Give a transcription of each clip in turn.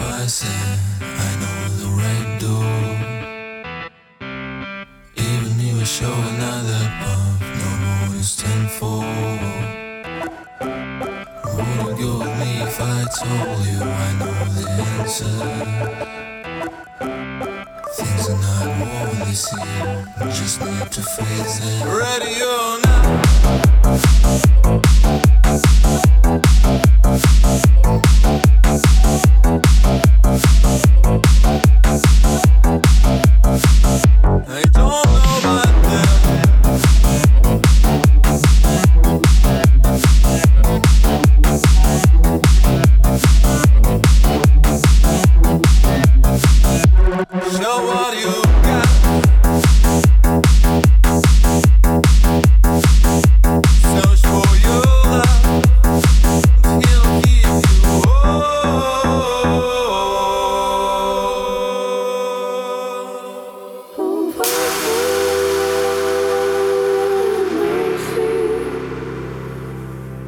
I said I know the right door? Even if I show another puff, no more is tenfold. Would you go with me if I told you I know the answer? Things are not they seem, we just need to face it. Ready or not?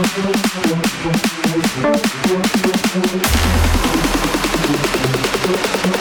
Thank you.